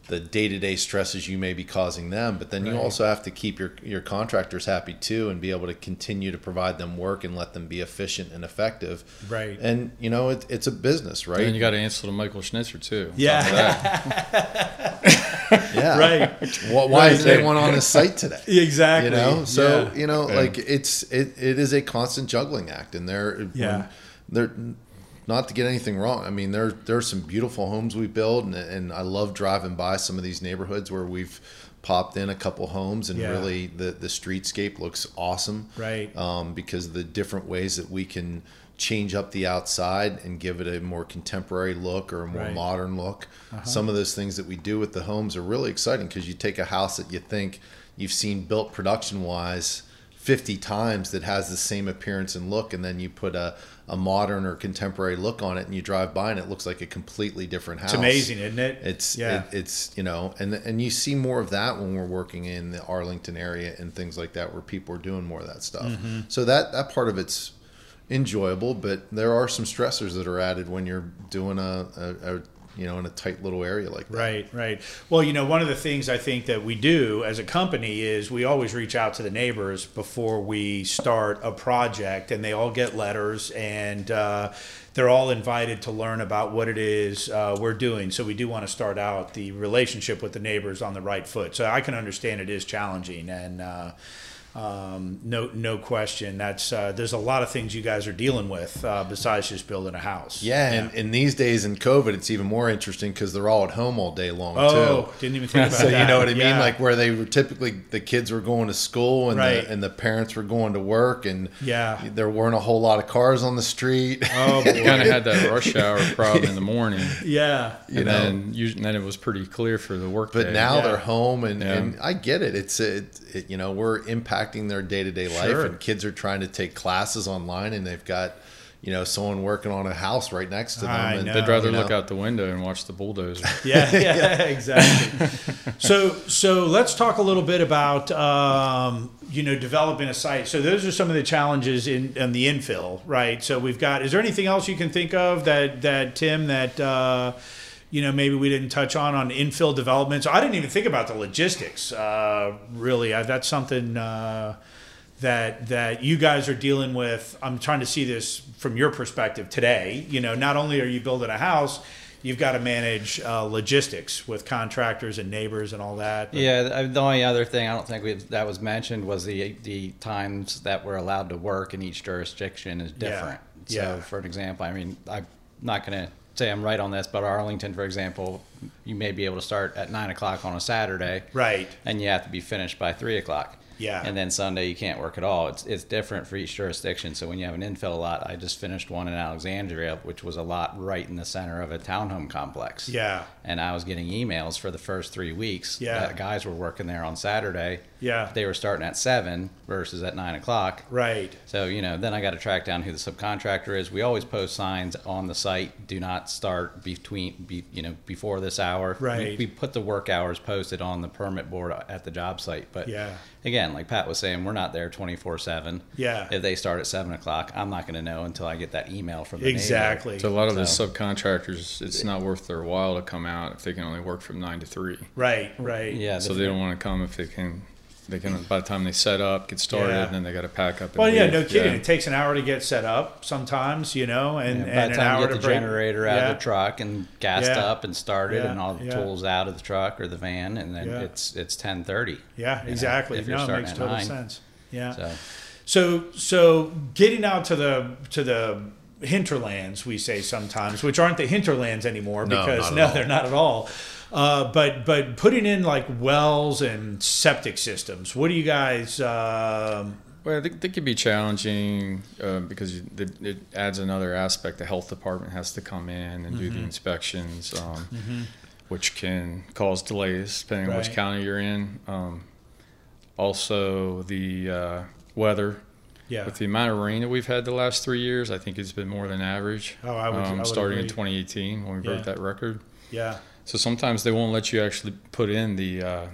the day-to-day stresses you may be causing them but then you also have to keep your your contractors happy too and be able to continue to provide them work and let them be efficient and effective Right. and you know it, it's a business right And you got to answer to Michael Schnitzer too. Yeah. On top of that. yeah Right. Why, why Right. isn't anyone on the site today exactly. you know so Yeah. you know Yeah. like it's it, it is a constant juggling act and there Yeah. there not to get anything wrong i mean there there's some beautiful homes we build and, and i love driving by some of these neighborhoods where we've popped in a couple homes and Yeah. really the the streetscape looks awesome Right. um, because of the different ways that we can change up the outside and give it a more contemporary look or a more Right. modern look. Some of those things that we do with the homes are really exciting because you take a house that you think you've seen built production wise 50 times that has the same appearance and look, and then you put a, a modern or contemporary look on it and you drive by and it looks like a completely different house. It's amazing, isn't it? It's yeah. it, it's you know, and and you see more of that when we're working in the Arlington area and things like that, where people are doing more of that stuff. Mm-hmm. So that that part of it's enjoyable, but there are some stressors that are added when you're doing a, a, a you know in a tight little area like that. Right, right. Well, you know, one of the things I think that we do as a company is we always reach out to the neighbors before we start a project, and they all get letters, and uh, they're all invited to learn about what it is uh, we're doing. So we do want to start out the relationship with the neighbors on the right foot. So I can understand it is challenging, and uh, um, no, no question. That's uh, there's a lot of things you guys are dealing with uh, besides just building a house. Yeah, and, and these days in COVID, it's even more interesting because they're all at home all day long Oh, too. didn't even think about So that. you know what I mean, Yeah. like where they were typically the kids were going to school and Right. the and the parents were going to work, and Yeah. there weren't a whole lot of cars on the street. Oh, boy. kind of had that rush hour problem in the morning, yeah. You and know. then you, and then it was pretty clear for the work. But day. now Yeah. they're home, and, Yeah. and I get it. It's it, it, you know we're impacting their day to day life, Sure. and kids are trying to take classes online, and they've got you know someone working on a house right next to them. I and, know. they'd rather you know, look out the window and watch the bulldozer. yeah, yeah, exactly. so, so let's talk a little bit about um, you know developing a site. So those are some of the challenges in, in the infill, right? So we've got. Is there anything else you can think of that that Tim that uh, you know maybe we didn't touch on on infill development? So I didn't even think about the logistics. Uh, really, I, that's something. Uh, that that you guys are dealing with. I'm trying to see this from your perspective today. You know, not only are you building a house, you've got to manage uh, logistics with contractors and neighbors and all that. But- Yeah, the only other thing I don't think we, that was mentioned was the the times that we're allowed to work in each jurisdiction is different. yeah. So, for an example, I mean, I'm not going to say I'm right on this, but Arlington, for example, you may be able to start at nine o'clock on a Saturday, Right. and you have to be finished by three o'clock. Yeah. And then Sunday you can't work at all. It's it's different for each jurisdiction. So when you have an infill lot, I just finished one in Alexandria, which was a lot right in the center of a townhome complex Yeah. And I was getting emails for the first three weeks. Yeah. that guys were working there on Saturday. Yeah. they were starting at seven versus at nine o'clock. Right. So you know, then I got to track down who the subcontractor is. We always post signs on the site: "Do not start between, be, you know, before this hour." Right. We, we put the work hours posted on the permit board at the job site, but Yeah. again, like Pat was saying, we're not there twenty four seven. Yeah. If they start at seven o'clock, I'm not going to know until I get that email from the neighbor. Exactly. So a lot of the subcontractors, it's not worth their while to come out if they can only work from nine to three. Right. Right. Yeah. So they don't want to come if they can. They can by the time they set up, get started, Yeah. and then they got to pack up. And Well, yeah, no kidding. It takes an hour to get set up sometimes, you know, and, Yeah, by and the an time hour you to get the break- generator out Yeah. of the truck and gassed Yeah. up and started Yeah, and all the yeah. tools out of the truck or the van and then Yeah. it's it's ten thirty. Yeah, exactly. if you're no, it makes at total nine. sense. Yeah. So So so getting out to the to the hinterlands, we say sometimes, which aren't the hinterlands anymore No, because not no, all. they're not at all. Uh, but but putting in like wells and septic systems. What do you guys? Um, Well, they, they could be challenging uh, because you- it, it adds another aspect. The health department has to come in and Mm-hmm. do the inspections, um, which can cause delays depending on which county you're in. Um, also, the uh, weather. Yeah. With the amount of rain that we've had the last three years, I think it's been more than average. Oh, I would- I um, would starting in 2018 when we Yeah. broke that record. yeah. So sometimes they won't let you actually put in the uh,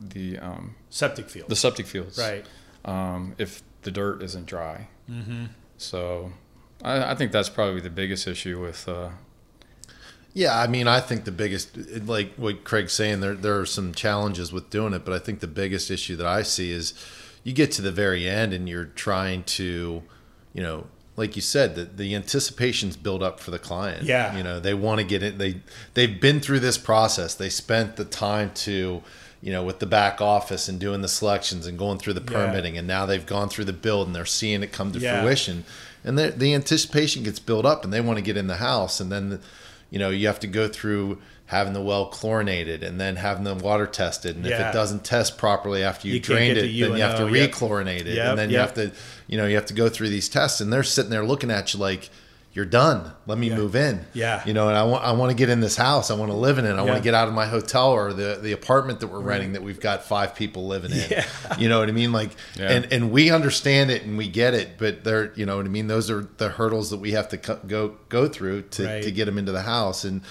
the um, Septic field. the septic fields right. um, if the dirt isn't dry. Mm-hmm. So I, I think that's probably the biggest issue with. Uh, Yeah, I mean, I think the biggest, like what Craig's saying, there there are some challenges with doing it, but I think the biggest issue that I see is you get to the very end and you're trying to, you know, like you said, the, the anticipation's built up for the client. Yeah. you know, they want to get it. They they've been through this process. They spent the time to. You know, with the back office and doing the selections and going through the Yeah. permitting, and now they've gone through the build and they're seeing it come to Yeah. fruition, and the, the anticipation gets built up, and they want to get in the house, and then the, you know you have to go through having the well chlorinated and then having the water tested. And if it doesn't test properly after you, You drained it the then you have to yep. re-chlorinate it. Yep, and then you have to you know you have to go through these tests. And they're sitting there looking at you like you're done let me Yeah. move in Yeah. you know and i want i want to get in this house i want to live in it i Yeah. want to get out of my hotel or the the apartment that we're renting that we've got five people living in Yeah. you know what i mean like Yeah. and and we understand it and we get it but they're you know what i mean those are the hurdles that we have to co- go go through to Right. to get them into the house and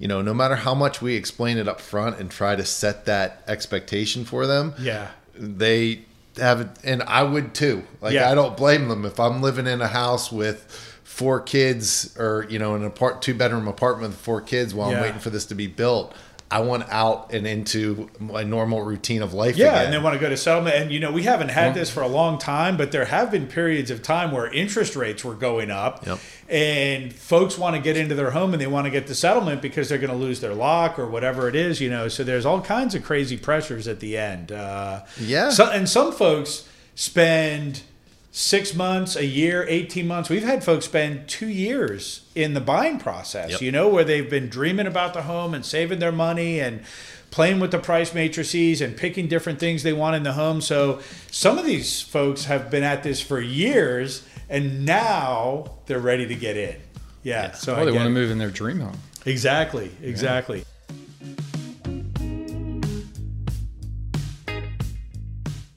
you know no matter how much we explain it up front and try to set that expectation for them Yeah. they have it and i would too like Yeah. i don't blame them if i'm living in a house with four kids or you know an apart two bedroom apartment with four kids while Yeah. i'm waiting for this to be built i want out and into my normal routine of life Yeah, again. and they want to go to settlement. And you know, we haven't had this for a long time, but there have been periods of time where interest rates were going up, Yep. and folks want to get into their home and they want to get the settlement because they're going to lose their lock or whatever it is. You know, so there's all kinds of crazy pressures at the end. Uh, Yeah. So, and some folks spend six months, a year, 18 months. We've had folks spend two years in the buying process, Yep. you know, where they've been dreaming about the home and saving their money and playing with the price matrices and picking different things they want in the home. So some of these folks have been at this for years and now they're ready to get in. Yeah. So well, they want to move in their dream home. Exactly. Exactly.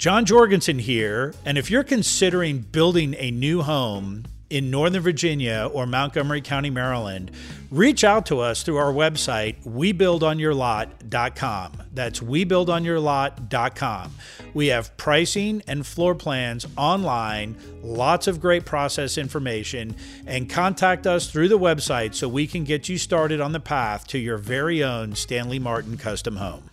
John Jorgensen here, and if you're considering building a new home in Northern Virginia or Montgomery County, Maryland, reach out to us through our website, webuildonyourlot.com. That's webuildonyourlot.com. We have pricing and floor plans online, lots of great process information, and contact us through the website so we can get you started on the path to your very own Stanley Martin custom home.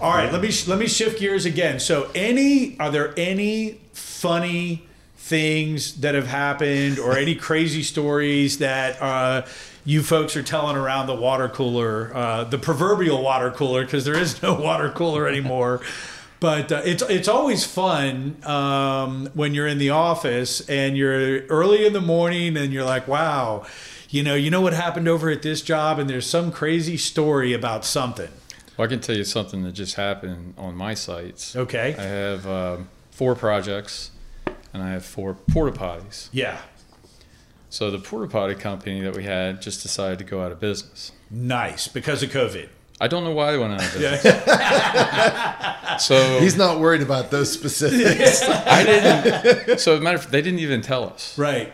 All right, let me let me shift gears again. So, any are there any funny things that have happened or any crazy stories that uh, you folks are telling around the water cooler, uh, the proverbial water cooler, because there is no water cooler anymore. But uh, it's it's always fun um, when you're in the office and you're early in the morning and you're like, wow, you know, you know what happened over at this job, and there's some crazy story about something. Well, I can tell you something that just happened on my sites. Okay. I have um, four projects, and I have four porta potties. Yeah. So the porta potty company that we had just decided to go out of business. Nice because of COVID. I don't know why they went out of business. So He's not worried about those specifics. I didn't. So, matter of fact, they didn't even tell us. right.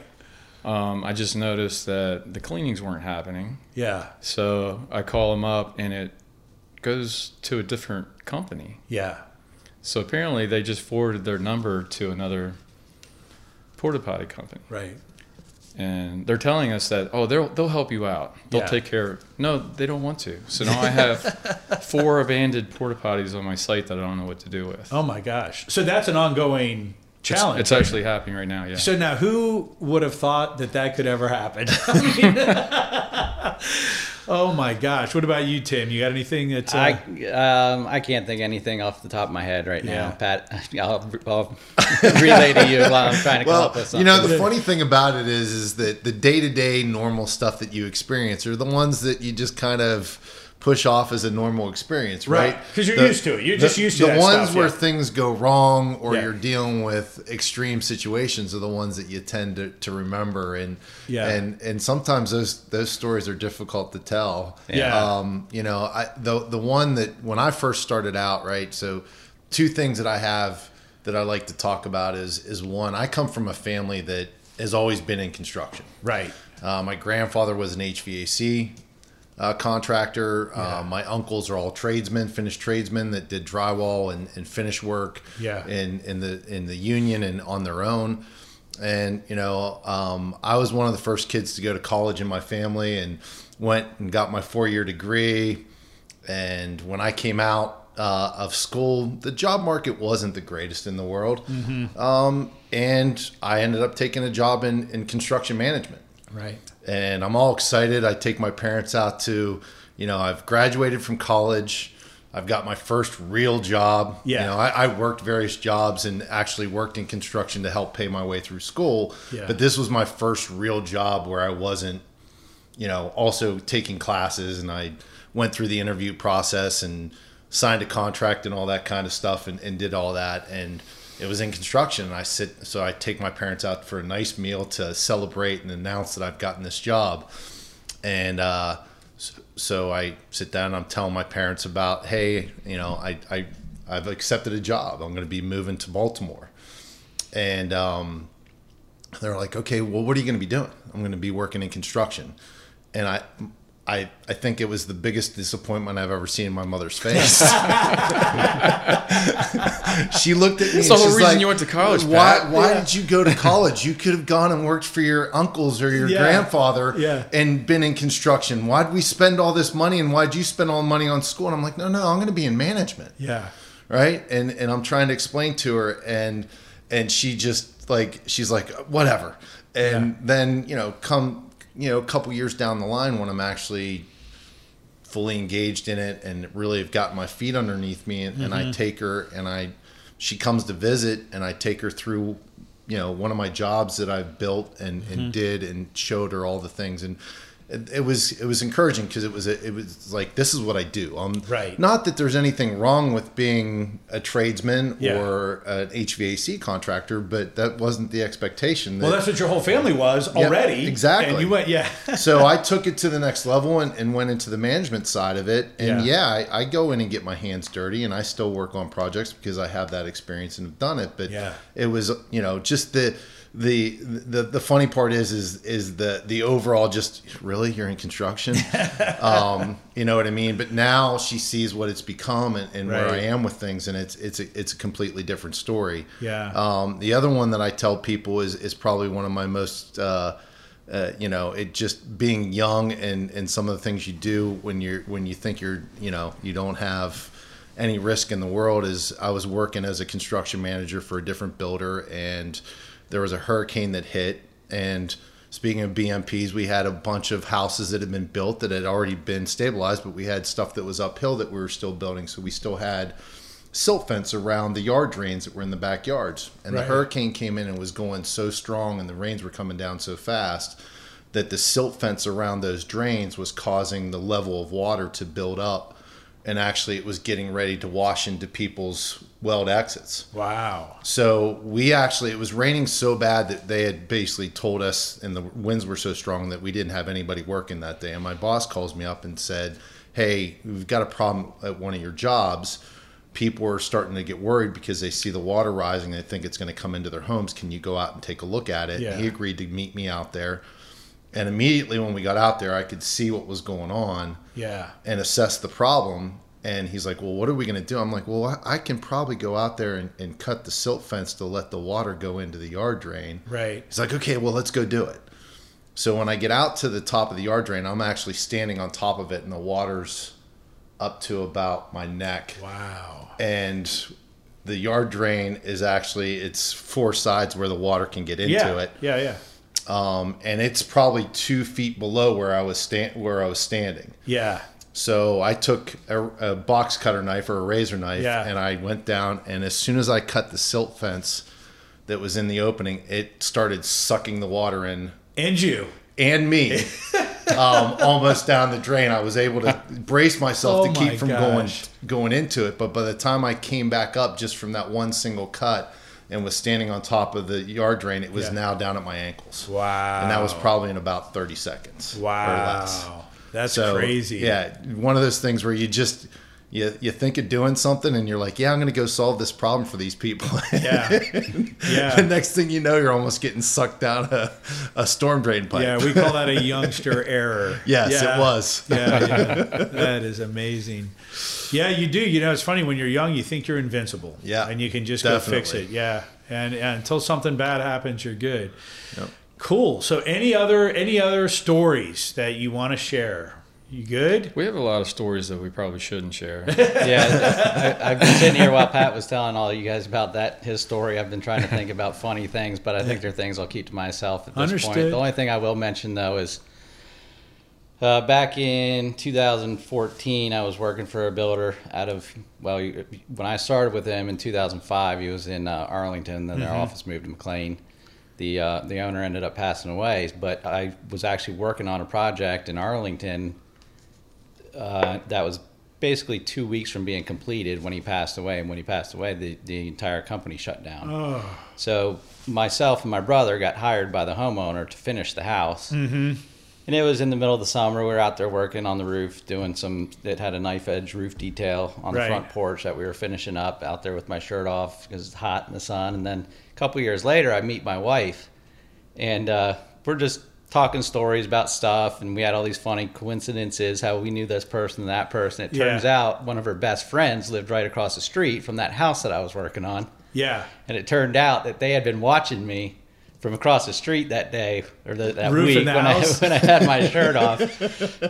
Um, I just noticed that the cleanings weren't happening. Yeah. So I call them up, and it goes to a different company. Yeah. So apparently, they just forwarded their number to another porta potty company, Right. and they're telling us that oh they'll they'll help you out, they'll Yeah. take care. of No, they don't want to. So now I have four abandoned porta potties on my site that I don't know what to do with. Oh my gosh. So that's an ongoing It's- challenge. It's, actually happening right now. Yeah. so now, who would have thought that that could ever happen? I mean, oh my gosh. What about you, Tim? You got anything that? Uh, I um, I can't think anything off the top of my head right Yeah. now. Pat, I'll, I'll relay to you while I'm trying to come up with something. you know, the funny thing about it is, is that the day to day normal stuff that you experience are the ones that you just kind of push off as a normal experience, right? Right, 'cause you're The- used to it. You're the- just used to it. the that ones stuff, where yeah. things go wrong or Yeah. you're dealing with extreme situations are the ones that you tend to, to remember, and Yeah. and and sometimes those those stories are difficult to tell. Yeah. Um, you know, I the the one that when I first started out, right? So, two things that I have that I like to talk about is is one. I come from a family that has always been in construction. right. Uh, my grandfather was an HVAC uh, contractor. Yeah. Uh, my uncles are all tradesmen, finished tradesmen that did drywall and, and finish work Yeah. in, in the in the union and on their own. And you know, um, I was one of the first kids to go to college in my family, and went and got my four year degree. And when I came out uh, of school, the job market wasn't the greatest in the world. Um, and I ended up taking a job in, in construction management Right. And I'm all excited. I take my parents out to, you know, I've graduated from college. I've got my first real job. Yeah. You know, I, I worked various jobs and actually worked in construction to help pay my way through school. Yeah. But this was my first real job where I wasn't, you know, also taking classes and I went through the interview process and signed a contract and all that kind of stuff and, and did all that. And it was in construction. And I sit, so I take my parents out for a nice meal to celebrate and announce that I've gotten this job. And, uh, so, so I sit down I'm telling my parents about, hey, you know, I, I, I've accepted a job. I'm going to be moving to Baltimore. And, um, they're like, okay, well, what are you going to be doing? I'm going to be working in construction. And I, I, I think it was the biggest disappointment I've ever seen in my mother's face. she looked at me. That's and the whole she's reason like, you went to college, Why? Pat." Why did you go to college? You could have gone and worked for your uncles or your Yeah. grandfather, Yeah. and been in construction. Why'd we spend all this money? And why'd you spend all the money on school? And I'm like, no, no, I'm going to be in management Yeah. right and and i'm trying to explain to her and and she just like she's like whatever and Yeah. then you know come you know a couple years down the line when i'm actually fully engaged in it and really have gotten my feet underneath me and, and i mm-hmm. take her and i she comes to visit and i take her through you know one of my jobs that i've built and, and mm-hmm. did and showed her all the things. And it, it was it was encouraging because it was a, it was like this is what I do. Um, Right. Not that there's anything wrong with being a tradesman Yeah. or an HVAC contractor, but that wasn't the expectation. Well, that's what your whole family was Yeah, already. exactly. And you went, yeah. so I took it to the next level and, and went into the management side of it. And Yeah. yeah, I, I go in and get my hands dirty, and I still work on projects because I have that experience and have done it. But Yeah. it was you know just the the the the funny part is is is the the overall just really you're in construction? Um you know what i mean? But now she sees what it's become and, and where i am with things and it's it's a, it's a completely different story. Yeah. um the other one that i tell people is is probably one of my most uh uh, you know, it just being young and, and some of the things you do when you're when you think you're you know you don't have any risk in the world is I was working as a construction manager for a different builder and there was a hurricane that hit and speaking of BMPs we had a bunch of houses that had been built that had already been stabilized but we had stuff that was uphill that we were still building so we still had silt fence around the yard drains that were in the backyards and Right. the hurricane came in and was going so strong and the rains were coming down so fast that the silt fence around those drains was causing the level of water to build up and actually it was getting ready to wash into people's welled exits Wow. so we actually it was raining so bad that they had basically told us and the winds were so strong that we didn't have anybody working that day and my boss calls me up and said hey we've got a problem at one of your jobs people are starting to get worried because they see the water rising they think it's going to come into their homes can you go out and take a look at it Yeah. he agreed to meet me out there and immediately when we got out there i could see what was going on Yeah. and assess the problem. And he's like, Well, what are we going to do? I'm like, Well, I- can probably go out there and, and cut the silt fence to let the water go into the yard drain. Right. He's like, Okay, well, let's go do it. So when I get out to the top of the yard drain, I'm actually standing on top of it, and the water's up to about my neck. Wow. And the yard drain is actually it's four sides where the water can get into Yeah. it Yeah. Yeah. um, and it's probably two feet below where I was stand where I was standing. Yeah. So I took a, a box cutter knife or a razor knife, Yeah. and I went down. And as soon as I cut the silt fence that was in the opening, it started sucking the water in And you. and me um, almost down the drain. I was able to brace myself Oh to my keep from gosh. going going into it. But by the time I came back up just from that one single cut and was standing on top of the yard drain, it was Yeah. now down at my ankles. Wow. And that was probably in about 30 seconds or less. Wow. That's So, crazy. Yeah, one of those things where you just you you think of doing something and you're like, yeah, I'm going to go solve this problem for these people. Yeah. yeah. the next thing you know, you're almost getting sucked down a, a storm drain pipe. Yeah, we call that a youngster error. Yes, Yeah. it was. yeah, yeah. That is amazing. Yeah, you do. You know, it's funny when you're young, you think you're invincible. Yeah, And you can just go fix it. Yeah. And, and until something bad happens, you're good. Yep. Cool. So any other any other stories that you want to share? You good? We have a lot of stories that we probably shouldn't share. yeah, I, I've been sitting here while Pat was telling all you guys about that his story. I've been trying to think about funny things, but I think they're things I'll keep to myself at this Understood. point. The only thing I will mention though is uh, back in 2014, I was working for a builder out of well, when I started with him in 2005, he was in uh, Arlington. Then their office moved to McLean. The uh, the owner ended up passing away, but I was actually working on a project in Arlington uh, that was basically two weeks from being completed when he passed away. And when he passed away, the, the entire company shut down. Oh. So myself and my brother got hired by the homeowner to finish the house. Mm-hmm. And it was in the middle of the summer. We were out there working on the roof, doing some. It had a knife edge roof detail on the Right. front porch that we were finishing up out there with my shirt off because it's hot in the sun. And then a couple years later, I meet my wife, and uh, we're just talking stories about stuff. And we had all these funny coincidences how we knew this person and that person. It turns Yeah. out one of her best friends lived right across the street from that house that I was working on. Yeah. And it turned out that they had been watching me from across the street that day or the, that Roofing week when I, when I had my shirt off.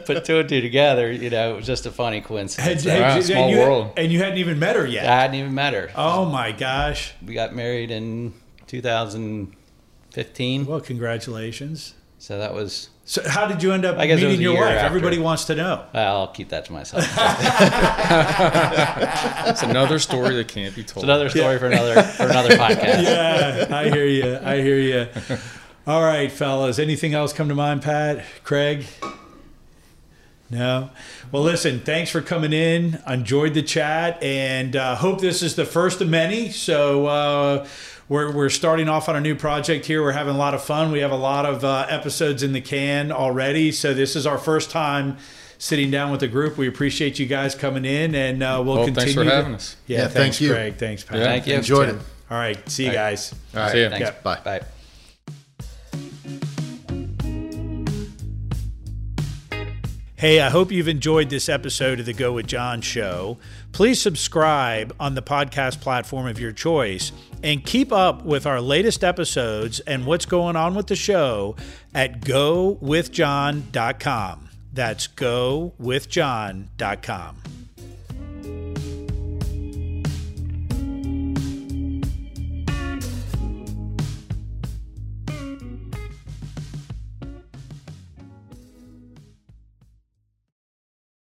Put two and two together, you know, it was just a funny coincidence. had you- small and you, world. And you hadn't even met her yet. I hadn't even met her. Oh my gosh. We got married in 2015. Well, congratulations. So that was, So how did you end up I guess meeting your wife? after. Everybody wants to know. I'll keep that to myself. It's another story that can't be told. It's another story for another for another podcast. Yeah, I hear you. I hear you. All right, fellas. Anything else come to mind, Pat? Craig? No. Well, listen. Thanks for coming in. Enjoyed the chat, and uh, hope this is the first of many. So. Uh, we're, we're starting off on a new project here. We're having a lot of fun. We have a lot of uh, episodes in the can already. So, this is our first time sitting down with the group. We appreciate you guys coming in, and uh, we'll, Well, continue. thanks for to- having us. Yeah, Yeah, thanks, thank you. Craig. Thanks, Pat. Yeah. Thank you. Enjoyed it. All right. See you guys. All right. See ya. Thanks. Yeah. Bye. Bye. Hey, I hope you've enjoyed this episode of the Go with John show. Please subscribe on the podcast platform of your choice and keep up with our latest episodes and what's going on with the show at gowithjohn.com. That's gowithjohn.com.